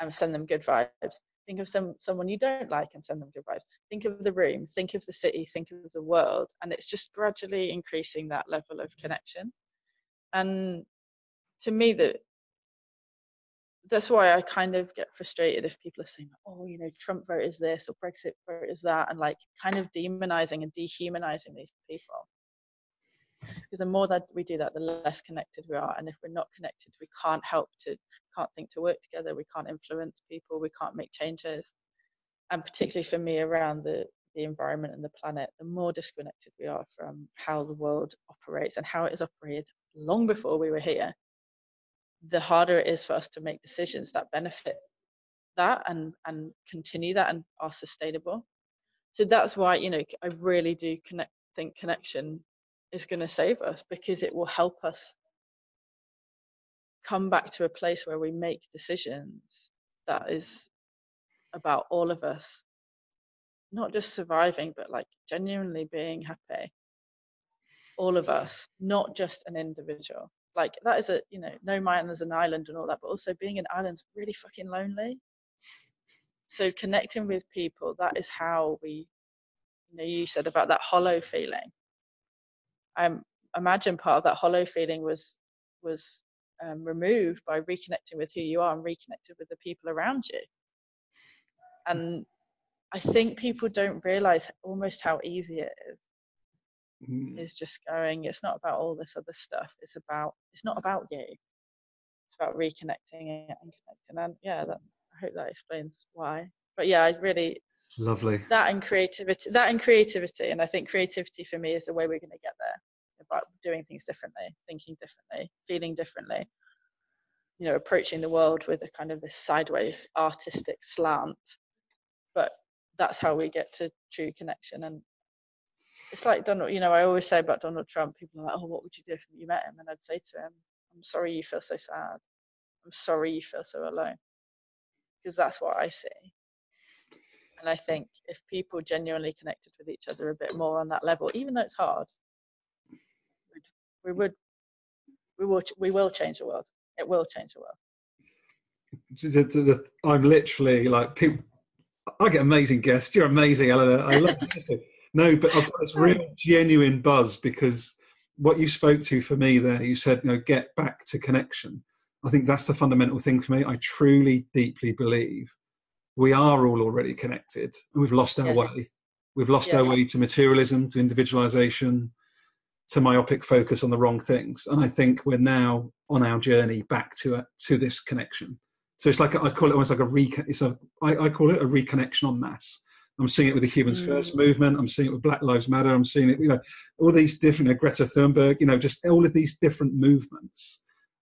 and send them good vibes. Think of some someone you don't like and send them good vibes. Think of the room, think of the city, think of the world, and it's just gradually increasing that level of connection. And to me, that that's why I kind of get frustrated if people are saying, "Oh, you know, Trump vote is this or Brexit vote is that," and like kind of demonizing and dehumanizing these people because the more that we do that the less connected we are and if we're not connected we can't help to can't think to work together we can't influence people we can't make changes. And particularly for me around the the environment and the planet the more disconnected we are from how the world operates and how it has operated long before we were here the harder it is for us to make decisions that benefit that and and continue that and are sustainable. So that's why you know i really do connect think connection is going to save us because it will help us come back to a place where we make decisions that is about all of us. Not just surviving but like genuinely being happy. All of us not just an individual. Like that is a you know no man is an island and all that but also being an island's really fucking lonely. So connecting with people that is how we you know you said about that hollow feeling i imagine part of that hollow feeling was was um, removed by reconnecting with who you are and reconnected with the people around you. And i think people don't realize almost how easy it is. Mm. is just going it's not about all this other stuff. It's about it's not about you. It's about reconnecting and connecting. And yeah that I hope that explains why. But yeah, I really lovely that and creativity. That and creativity, and I think creativity for me is the way we're going to get there. About doing things differently, thinking differently, feeling differently. You know, approaching the world with a kind of this sideways artistic slant. But that's how we get to true connection. And it's like Donald. You know, I always say about Donald Trump. People are like, "Oh, what would you do if you met him?" And I'd say to him, "I'm sorry you feel so sad. I'm sorry you feel so alone." because that's what I see. And I think if people genuinely connected with each other a bit more on that level, even though it's hard, we would, we will, we will change the world. It will change the world. I'm literally like people. I get amazing guests. You're amazing, Eleanor. I love it. No, but I've got this real genuine buzz because what you spoke to for me there, you said, you know, get back to connection. I think that's the fundamental thing for me. I truly, deeply believe we are all already connected and we've lost our yes. way. We've lost yes. our way to materialism, to individualization, to myopic focus on the wrong things. And I think we're now on our journey back to a, to this connection. So it's like I call it almost like a re. It's a I, I call it a reconnection on mass. I'm seeing it with the Humans mm. First movement. I'm seeing it with Black Lives Matter. I'm seeing it, you know, all these different Greta Thunberg. You know, just all of these different movements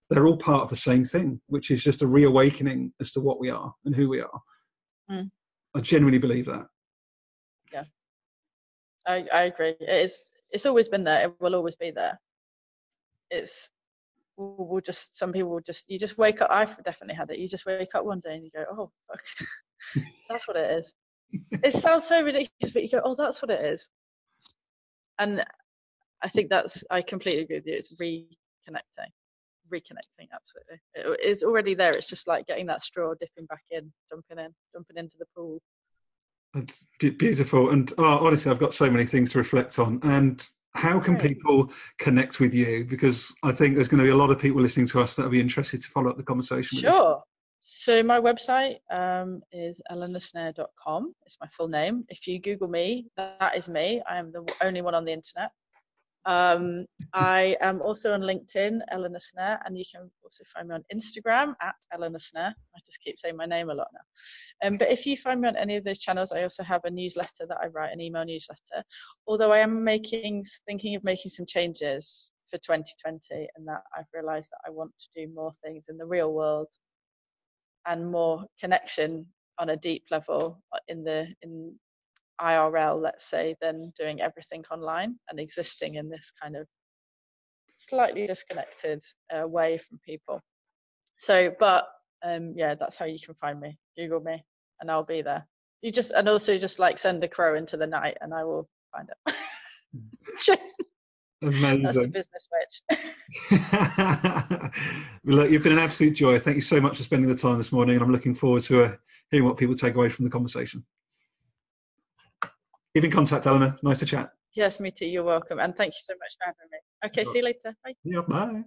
they're all part of the same thing, which is just a reawakening as to what we are and who we are. Mm. I genuinely believe that. Yeah, I, I agree. It is. It's always been there. It will always be there. It's we'll, we'll just some people will just you just wake up. I've definitely had it. You just wake up one day and you go, oh fuck, [laughs] that's what it is. it sounds so ridiculous, but you go, oh, that's what it is. And I think that's I completely agree with you. It's reconnecting reconnecting absolutely. It is already there it's just like getting that straw dipping back in jumping in jumping into the pool. It's beautiful and oh, honestly i've got so many things to reflect on and how can people connect with you? Because i think there's going to be a lot of people listening to us that will be interested to follow up the conversation sure. So my website um, is eleanorsnare.com it's my full name. If you google me that is me. I am the only one on the internet um, I am also on LinkedIn, Eleanor Snare, and you can also find me on Instagram at Eleanor Snare. I just keep saying my name a lot now. Um, but if you find me on any of those channels, I also have a newsletter that I write, an email newsletter. Although I am making, thinking of making some changes for 2020, and that I've realised that I want to do more things in the real world and more connection on a deep level in the in IRL, let's say, than doing everything online and existing in this kind of slightly disconnected uh, way from people. So, but um, yeah, that's how you can find me. Google me, and I'll be there. You just and also just like send a crow into the night, and I will find it. Amazing. [laughs] [laughs] That's the business witch. [laughs] Look, you've been an absolute joy. Thank you so much for spending the time this morning, and I'm looking forward to uh, hearing what people take away from the conversation keep in contact, Eleanor. Nice to chat. Yes, me too. You're welcome. And thank you so much for having me. Okay, see you later. Bye. Yeah, bye.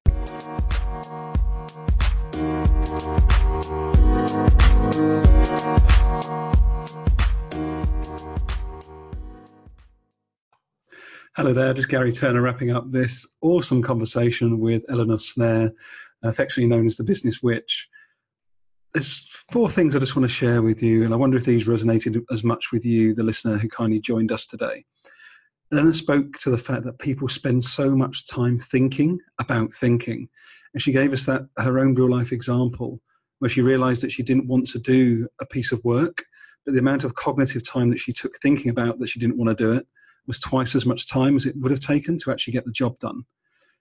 Hello there, just Gary Turner wrapping up this awesome conversation with Eleanor Snare, affectionately known as the Business Witch there's four things I just want to share with you, and I wonder if these resonated as much with you, the listener who kindly joined us today. Eleanor spoke to the fact that people spend so much time thinking about thinking, and she gave us that her own real life example where she realized that she didn't want to do a piece of work but the amount of cognitive time that she took thinking about that she didn't want to do it was twice as much time as it would have taken to actually get the job done.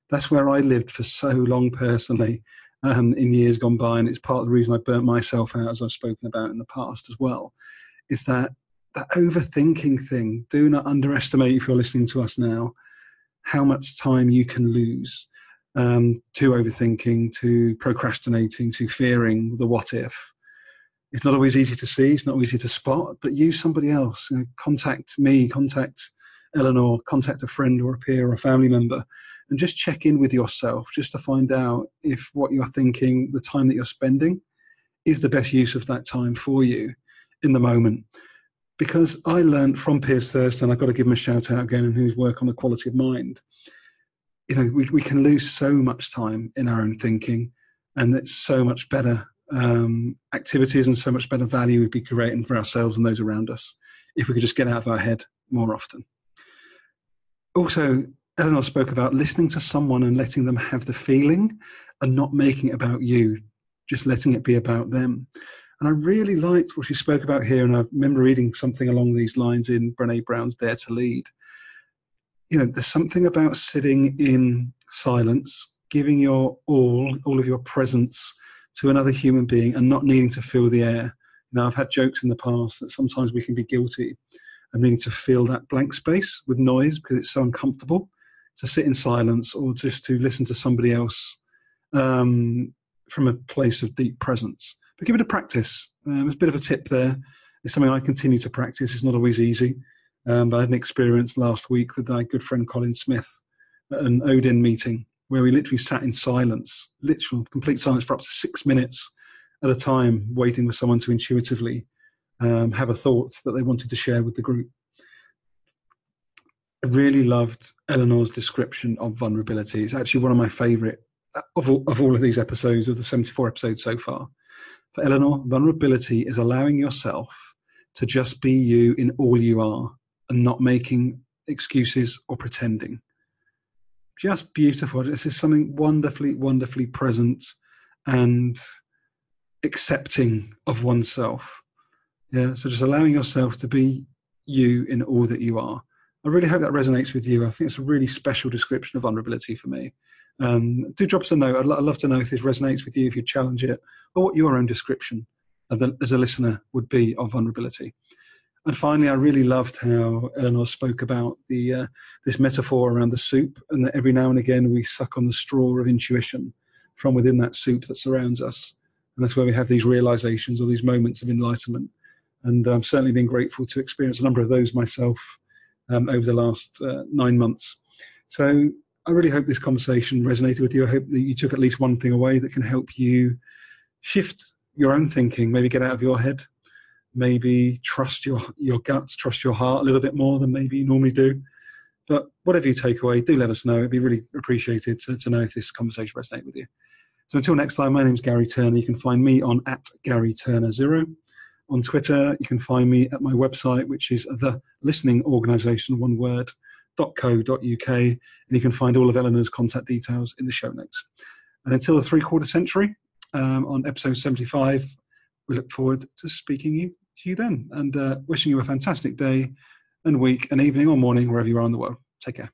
That's where I lived for so long personally um, in years gone by, and it's part of the reason I burnt myself out, as I've spoken about in the past as well, is that that overthinking thing. Do not underestimate if you're listening to us now how much time you can lose um, to overthinking, to procrastinating, to fearing the what if. It's not always easy to see, it's not easy to spot, but use somebody else. You know, contact me, contact Eleanor, contact a friend or a peer or a family member, and just check in with yourself just to find out if what you're thinking, the time that you're spending, is the best use of that time for you in the moment. Because I learned from Piers Thurston, I've got to give him a shout out again, and his work on the quality of mind. You know, we, we can lose so much time in our own thinking, and it's so much better um, activities and so much better value we'd be creating for ourselves and those around us if we could just get out of our head more often. Also, Eleanor spoke about listening to someone and letting them have the feeling and not making it about you, just letting it be about them. And I really liked what she spoke about here, and I remember reading something along these lines in Brene Brown's Dare to Lead. You know, there's something about sitting in silence, giving your all, all of your presence to another human being and not needing to fill the air. Now, I've had jokes in the past that sometimes we can be guilty of needing to fill that blank space with noise because it's so uncomfortable to sit in silence or just to listen to somebody else um, from a place of deep presence. But give it a practice. Um, it's a bit of a tip there. It's something I continue to practice. It's not always easy. Um, but I had an experience last week with my good friend Colin Smith at an Odin meeting where we literally sat in silence, literal complete silence for up to six minutes at a time, waiting for someone to intuitively um, have a thought that they wanted to share with the group. I really loved Eleanor's description of vulnerability. It's actually one of my favourite uh, of all, of all of these episodes, of the 74 episodes so far. For Eleanor, vulnerability is allowing yourself to just be you in all you are and not making excuses or pretending. Just beautiful. This is something wonderfully, wonderfully present and accepting of oneself. Yeah, so just allowing yourself to be you in all that you are. I really hope that resonates with you. I think it's a really special description of vulnerability for me. Um, do drop us a note. I'd, I'd, love to know if this resonates with you, if you challenge it, or what your own description the, as a listener would be of vulnerability. And finally, I really loved how Eleanor spoke about the uh, this metaphor around the soup, and that every now and again we suck on the straw of intuition from within that soup that surrounds us, and that's where we have these realizations or these moments of enlightenment. And I've certainly been grateful to experience a number of those myself um, over the last uh, nine months. So I really hope this conversation resonated with you. I hope that you took at least one thing away that can help you shift your own thinking, maybe get out of your head, maybe trust your, your guts, trust your heart a little bit more than maybe you normally do. But whatever you take away, do let us know. It'd be really appreciated to, to know if this conversation resonated with you. So until next time, my name is Gary Turner. You can find me on at Gary Turner Zero on Twitter. You can find me at my website, which is the listening organization, one word, .co.uk, and you can find all of Eleanor's contact details in the show notes. And until the three quarter century, um, on episode 75, we look forward to speaking you, to you then and uh, wishing you a fantastic day and week and evening or morning, wherever you are in the world. Take care.